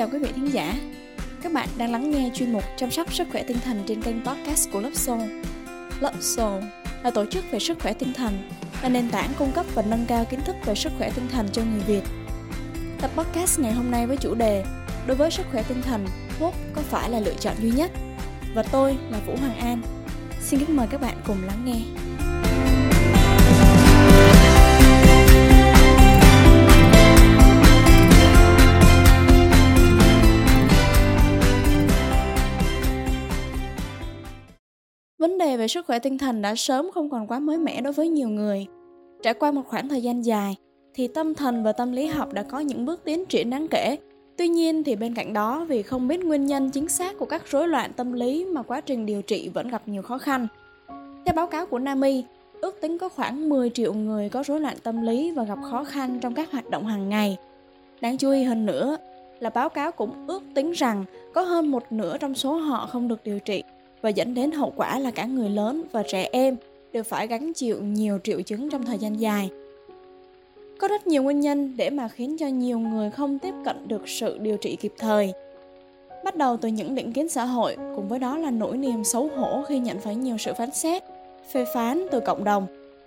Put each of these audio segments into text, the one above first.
chào quý vị thính giả. Các bạn đang lắng nghe chuyên mục chăm sóc sức khỏe tinh thần trên kênh podcast của Love Soul. Love Soul là tổ chức về sức khỏe tinh thần, là nền tảng cung cấp và nâng cao kiến thức về sức khỏe tinh thần cho người Việt. Tập podcast ngày hôm nay với chủ đề Đối với sức khỏe tinh thần, thuốc có phải là lựa chọn duy nhất? Và tôi là Vũ Hoàng An. Xin kính mời các bạn cùng lắng nghe. Vấn đề về sức khỏe tinh thần đã sớm không còn quá mới mẻ đối với nhiều người. Trải qua một khoảng thời gian dài, thì tâm thần và tâm lý học đã có những bước tiến triển đáng kể. Tuy nhiên thì bên cạnh đó vì không biết nguyên nhân chính xác của các rối loạn tâm lý mà quá trình điều trị vẫn gặp nhiều khó khăn. Theo báo cáo của NAMI, ước tính có khoảng 10 triệu người có rối loạn tâm lý và gặp khó khăn trong các hoạt động hàng ngày. Đáng chú ý hơn nữa là báo cáo cũng ước tính rằng có hơn một nửa trong số họ không được điều trị và dẫn đến hậu quả là cả người lớn và trẻ em đều phải gánh chịu nhiều triệu chứng trong thời gian dài. Có rất nhiều nguyên nhân để mà khiến cho nhiều người không tiếp cận được sự điều trị kịp thời. Bắt đầu từ những định kiến xã hội, cùng với đó là nỗi niềm xấu hổ khi nhận phải nhiều sự phán xét, phê phán từ cộng đồng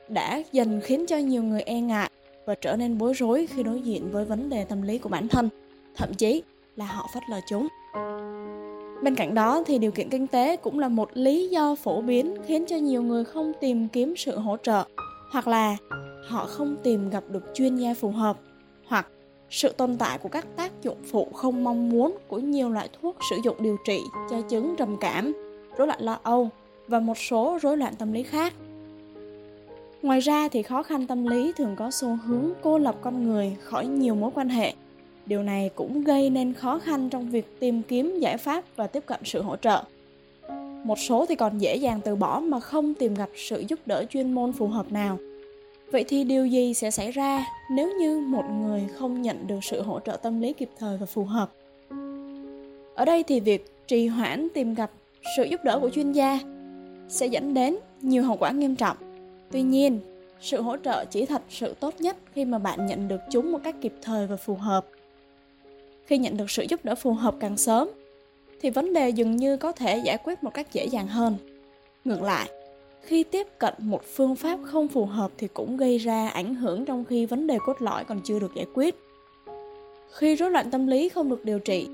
đã dần khiến cho nhiều người e ngại và trở nên bối rối khi đối diện với vấn đề tâm lý của bản thân, thậm chí là họ phớt lờ chúng. Bên cạnh đó thì điều kiện kinh tế cũng là một lý do phổ biến khiến cho nhiều người không tìm kiếm sự hỗ trợ hoặc là họ không tìm gặp được chuyên gia phù hợp hoặc sự tồn tại của các tác dụng phụ không mong muốn của nhiều loại thuốc sử dụng điều trị cho chứng trầm cảm, rối loạn lo âu và một số rối loạn tâm lý khác. Ngoài ra thì khó khăn tâm lý thường có xu hướng cô lập con người khỏi nhiều mối quan hệ Điều này cũng gây nên khó khăn trong việc tìm kiếm giải pháp và tiếp cận sự hỗ trợ. Một số thì còn dễ dàng từ bỏ mà không tìm gặp sự giúp đỡ chuyên môn phù hợp nào. Vậy thì điều gì sẽ xảy ra nếu như một người không nhận được sự hỗ trợ tâm lý kịp thời và phù hợp? Ở đây thì việc trì hoãn tìm gặp sự giúp đỡ của chuyên gia sẽ dẫn đến nhiều hậu quả nghiêm trọng. Tuy nhiên, sự hỗ trợ chỉ thật sự tốt nhất khi mà bạn nhận được chúng một cách kịp thời và phù hợp khi nhận được sự giúp đỡ phù hợp càng sớm, thì vấn đề dường như có thể giải quyết một cách dễ dàng hơn. Ngược lại, khi tiếp cận một phương pháp không phù hợp thì cũng gây ra ảnh hưởng trong khi vấn đề cốt lõi còn chưa được giải quyết. Khi rối loạn tâm lý không được điều trị,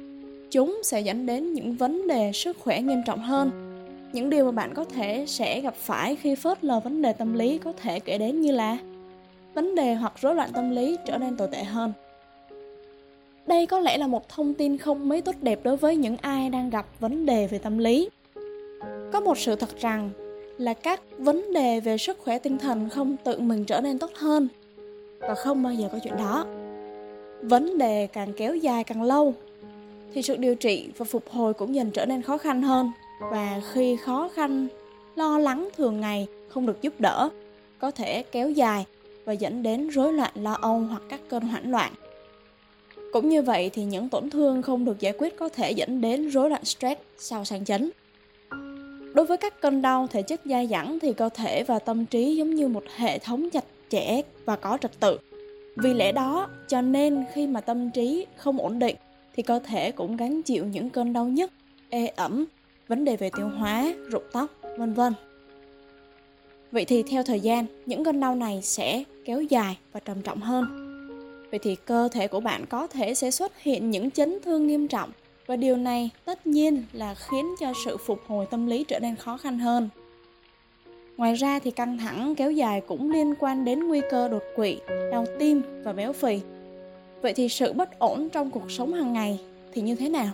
chúng sẽ dẫn đến những vấn đề sức khỏe nghiêm trọng hơn. Những điều mà bạn có thể sẽ gặp phải khi phớt lờ vấn đề tâm lý có thể kể đến như là vấn đề hoặc rối loạn tâm lý trở nên tồi tệ hơn đây có lẽ là một thông tin không mấy tốt đẹp đối với những ai đang gặp vấn đề về tâm lý. Có một sự thật rằng là các vấn đề về sức khỏe tinh thần không tự mình trở nên tốt hơn và không bao giờ có chuyện đó. Vấn đề càng kéo dài càng lâu thì sự điều trị và phục hồi cũng dần trở nên khó khăn hơn và khi khó khăn, lo lắng thường ngày không được giúp đỡ, có thể kéo dài và dẫn đến rối loạn lo âu hoặc các cơn hoảng loạn cũng như vậy thì những tổn thương không được giải quyết có thể dẫn đến rối loạn stress sau sang chấn. Đối với các cơn đau thể chất dai dẳng thì cơ thể và tâm trí giống như một hệ thống chặt chẽ và có trật tự. Vì lẽ đó, cho nên khi mà tâm trí không ổn định thì cơ thể cũng gánh chịu những cơn đau nhức, ê ẩm, vấn đề về tiêu hóa, rụng tóc, vân vân. Vậy thì theo thời gian, những cơn đau này sẽ kéo dài và trầm trọng hơn vậy thì cơ thể của bạn có thể sẽ xuất hiện những chấn thương nghiêm trọng và điều này tất nhiên là khiến cho sự phục hồi tâm lý trở nên khó khăn hơn. Ngoài ra thì căng thẳng kéo dài cũng liên quan đến nguy cơ đột quỵ, đau tim và béo phì. Vậy thì sự bất ổn trong cuộc sống hàng ngày thì như thế nào?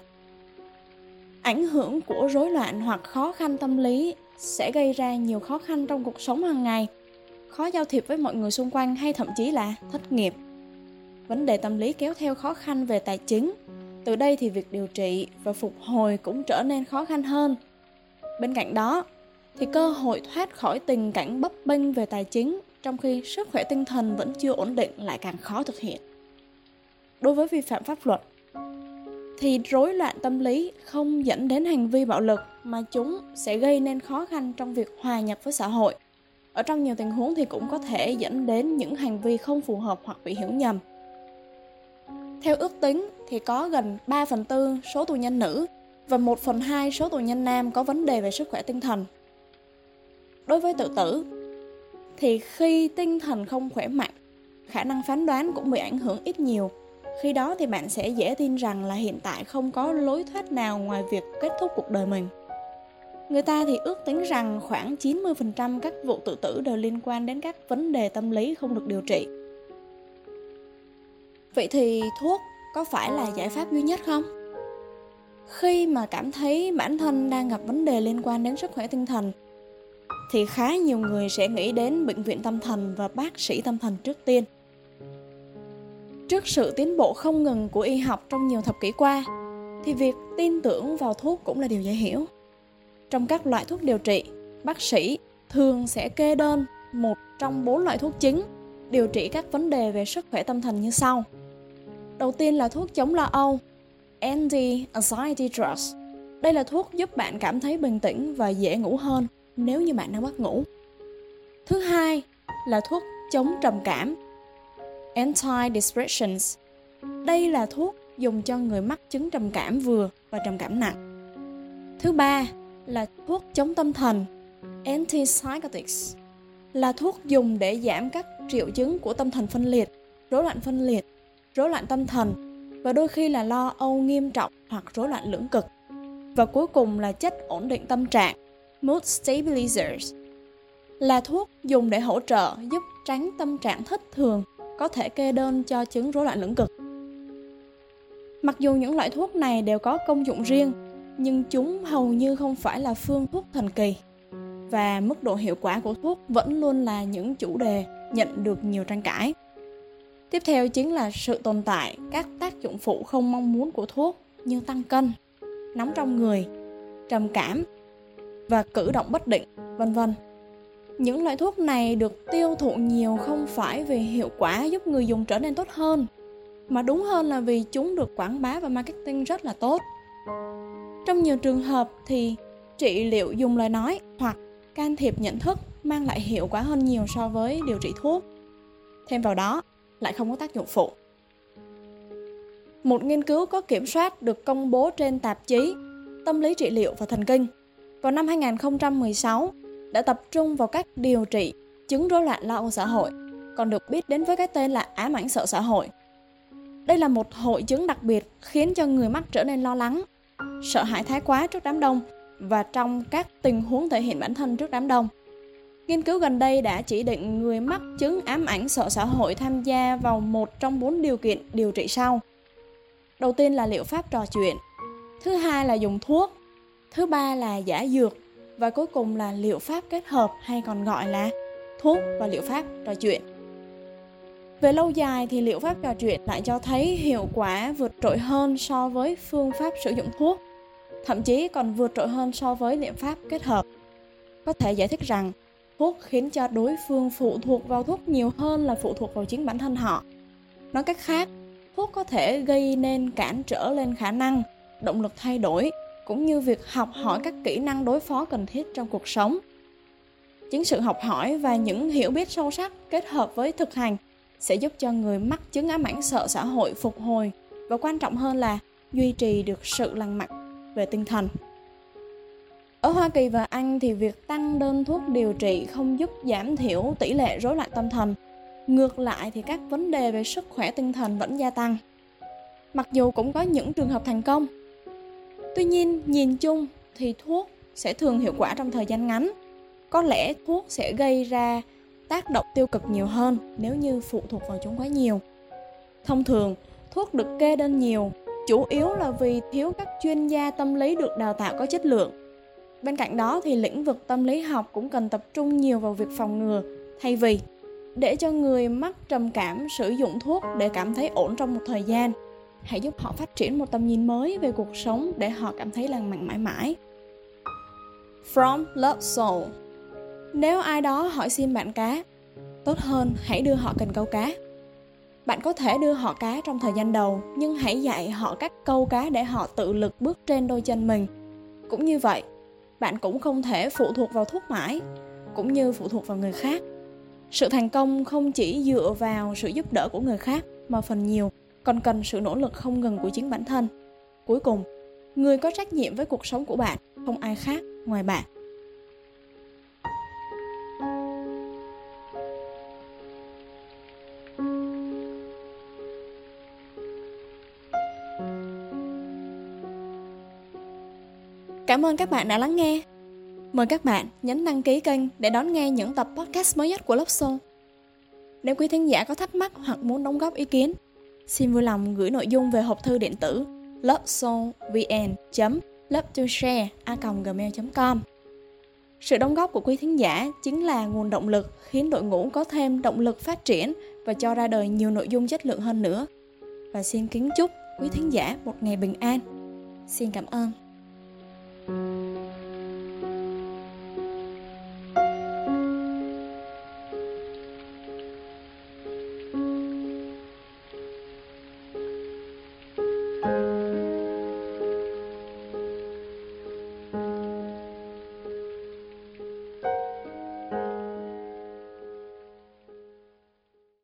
Ảnh hưởng của rối loạn hoặc khó khăn tâm lý sẽ gây ra nhiều khó khăn trong cuộc sống hàng ngày, khó giao thiệp với mọi người xung quanh hay thậm chí là thất nghiệp vấn đề tâm lý kéo theo khó khăn về tài chính. Từ đây thì việc điều trị và phục hồi cũng trở nên khó khăn hơn. Bên cạnh đó, thì cơ hội thoát khỏi tình cảnh bấp bênh về tài chính trong khi sức khỏe tinh thần vẫn chưa ổn định lại càng khó thực hiện. Đối với vi phạm pháp luật, thì rối loạn tâm lý không dẫn đến hành vi bạo lực mà chúng sẽ gây nên khó khăn trong việc hòa nhập với xã hội. Ở trong nhiều tình huống thì cũng có thể dẫn đến những hành vi không phù hợp hoặc bị hiểu nhầm. Theo ước tính thì có gần 3 phần tư số tù nhân nữ và 1 phần 2 số tù nhân nam có vấn đề về sức khỏe tinh thần. Đối với tự tử, thì khi tinh thần không khỏe mạnh, khả năng phán đoán cũng bị ảnh hưởng ít nhiều. Khi đó thì bạn sẽ dễ tin rằng là hiện tại không có lối thoát nào ngoài việc kết thúc cuộc đời mình. Người ta thì ước tính rằng khoảng 90% các vụ tự tử đều liên quan đến các vấn đề tâm lý không được điều trị. Vậy thì thuốc có phải là giải pháp duy nhất không? Khi mà cảm thấy bản thân đang gặp vấn đề liên quan đến sức khỏe tinh thần thì khá nhiều người sẽ nghĩ đến bệnh viện tâm thần và bác sĩ tâm thần trước tiên. Trước sự tiến bộ không ngừng của y học trong nhiều thập kỷ qua thì việc tin tưởng vào thuốc cũng là điều dễ hiểu. Trong các loại thuốc điều trị, bác sĩ thường sẽ kê đơn một trong bốn loại thuốc chính điều trị các vấn đề về sức khỏe tâm thần như sau. Đầu tiên là thuốc chống lo âu, anti-anxiety drugs. Đây là thuốc giúp bạn cảm thấy bình tĩnh và dễ ngủ hơn nếu như bạn đang mất ngủ. Thứ hai là thuốc chống trầm cảm, antidepressants. Đây là thuốc dùng cho người mắc chứng trầm cảm vừa và trầm cảm nặng. Thứ ba là thuốc chống tâm thần, antipsychotics. Là thuốc dùng để giảm các triệu chứng của tâm thần phân liệt, rối loạn phân liệt rối loạn tâm thần và đôi khi là lo âu nghiêm trọng hoặc rối loạn lưỡng cực. Và cuối cùng là chất ổn định tâm trạng, mood stabilizers, là thuốc dùng để hỗ trợ giúp tránh tâm trạng thất thường, có thể kê đơn cho chứng rối loạn lưỡng cực. Mặc dù những loại thuốc này đều có công dụng riêng, nhưng chúng hầu như không phải là phương thuốc thần kỳ. Và mức độ hiệu quả của thuốc vẫn luôn là những chủ đề nhận được nhiều tranh cãi. Tiếp theo chính là sự tồn tại các tác dụng phụ không mong muốn của thuốc như tăng cân, nóng trong người, trầm cảm và cử động bất định, vân vân. Những loại thuốc này được tiêu thụ nhiều không phải vì hiệu quả giúp người dùng trở nên tốt hơn, mà đúng hơn là vì chúng được quảng bá và marketing rất là tốt. Trong nhiều trường hợp thì trị liệu dùng lời nói hoặc can thiệp nhận thức mang lại hiệu quả hơn nhiều so với điều trị thuốc. Thêm vào đó, lại không có tác dụng phụ. Một nghiên cứu có kiểm soát được công bố trên tạp chí Tâm lý trị liệu và thần kinh vào năm 2016 đã tập trung vào cách điều trị chứng rối loạn lo âu xã hội, còn được biết đến với cái tên là ám ảnh sợ xã hội. Đây là một hội chứng đặc biệt khiến cho người mắc trở nên lo lắng, sợ hãi thái quá trước đám đông và trong các tình huống thể hiện bản thân trước đám đông. Nghiên cứu gần đây đã chỉ định người mắc chứng ám ảnh sợ xã hội tham gia vào một trong bốn điều kiện điều trị sau. Đầu tiên là liệu pháp trò chuyện, thứ hai là dùng thuốc, thứ ba là giả dược và cuối cùng là liệu pháp kết hợp hay còn gọi là thuốc và liệu pháp trò chuyện. Về lâu dài thì liệu pháp trò chuyện lại cho thấy hiệu quả vượt trội hơn so với phương pháp sử dụng thuốc, thậm chí còn vượt trội hơn so với liệu pháp kết hợp. Có thể giải thích rằng thuốc khiến cho đối phương phụ thuộc vào thuốc nhiều hơn là phụ thuộc vào chính bản thân họ. Nói cách khác, thuốc có thể gây nên cản trở lên khả năng, động lực thay đổi, cũng như việc học hỏi các kỹ năng đối phó cần thiết trong cuộc sống. Chính sự học hỏi và những hiểu biết sâu sắc kết hợp với thực hành sẽ giúp cho người mắc chứng ám ảnh sợ xã hội phục hồi, và quan trọng hơn là duy trì được sự lành mạnh về tinh thần ở Hoa Kỳ và Anh thì việc tăng đơn thuốc điều trị không giúp giảm thiểu tỷ lệ rối loạn tâm thần. Ngược lại thì các vấn đề về sức khỏe tinh thần vẫn gia tăng. Mặc dù cũng có những trường hợp thành công. Tuy nhiên, nhìn chung thì thuốc sẽ thường hiệu quả trong thời gian ngắn. Có lẽ thuốc sẽ gây ra tác động tiêu cực nhiều hơn nếu như phụ thuộc vào chúng quá nhiều. Thông thường, thuốc được kê đơn nhiều chủ yếu là vì thiếu các chuyên gia tâm lý được đào tạo có chất lượng Bên cạnh đó thì lĩnh vực tâm lý học cũng cần tập trung nhiều vào việc phòng ngừa thay vì để cho người mắc trầm cảm sử dụng thuốc để cảm thấy ổn trong một thời gian. Hãy giúp họ phát triển một tầm nhìn mới về cuộc sống để họ cảm thấy lành mạnh mãi mãi. From Love Soul Nếu ai đó hỏi xin bạn cá, tốt hơn hãy đưa họ cần câu cá. Bạn có thể đưa họ cá trong thời gian đầu, nhưng hãy dạy họ cách câu cá để họ tự lực bước trên đôi chân mình. Cũng như vậy, bạn cũng không thể phụ thuộc vào thuốc mãi cũng như phụ thuộc vào người khác sự thành công không chỉ dựa vào sự giúp đỡ của người khác mà phần nhiều còn cần sự nỗ lực không ngừng của chính bản thân. Cuối cùng, người có trách nhiệm với cuộc sống của bạn không ai khác ngoài bạn. Cảm ơn các bạn đã lắng nghe. Mời các bạn nhấn đăng ký kênh để đón nghe những tập podcast mới nhất của Love Soul. Nếu quý thính giả có thắc mắc hoặc muốn đóng góp ý kiến, xin vui lòng gửi nội dung về hộp thư điện tử lovesoulvn.love2share.gmail.com Sự đóng góp của quý thính giả chính là nguồn động lực khiến đội ngũ có thêm động lực phát triển và cho ra đời nhiều nội dung chất lượng hơn nữa. Và xin kính chúc quý thính giả một ngày bình an. Xin cảm ơn. Thank you.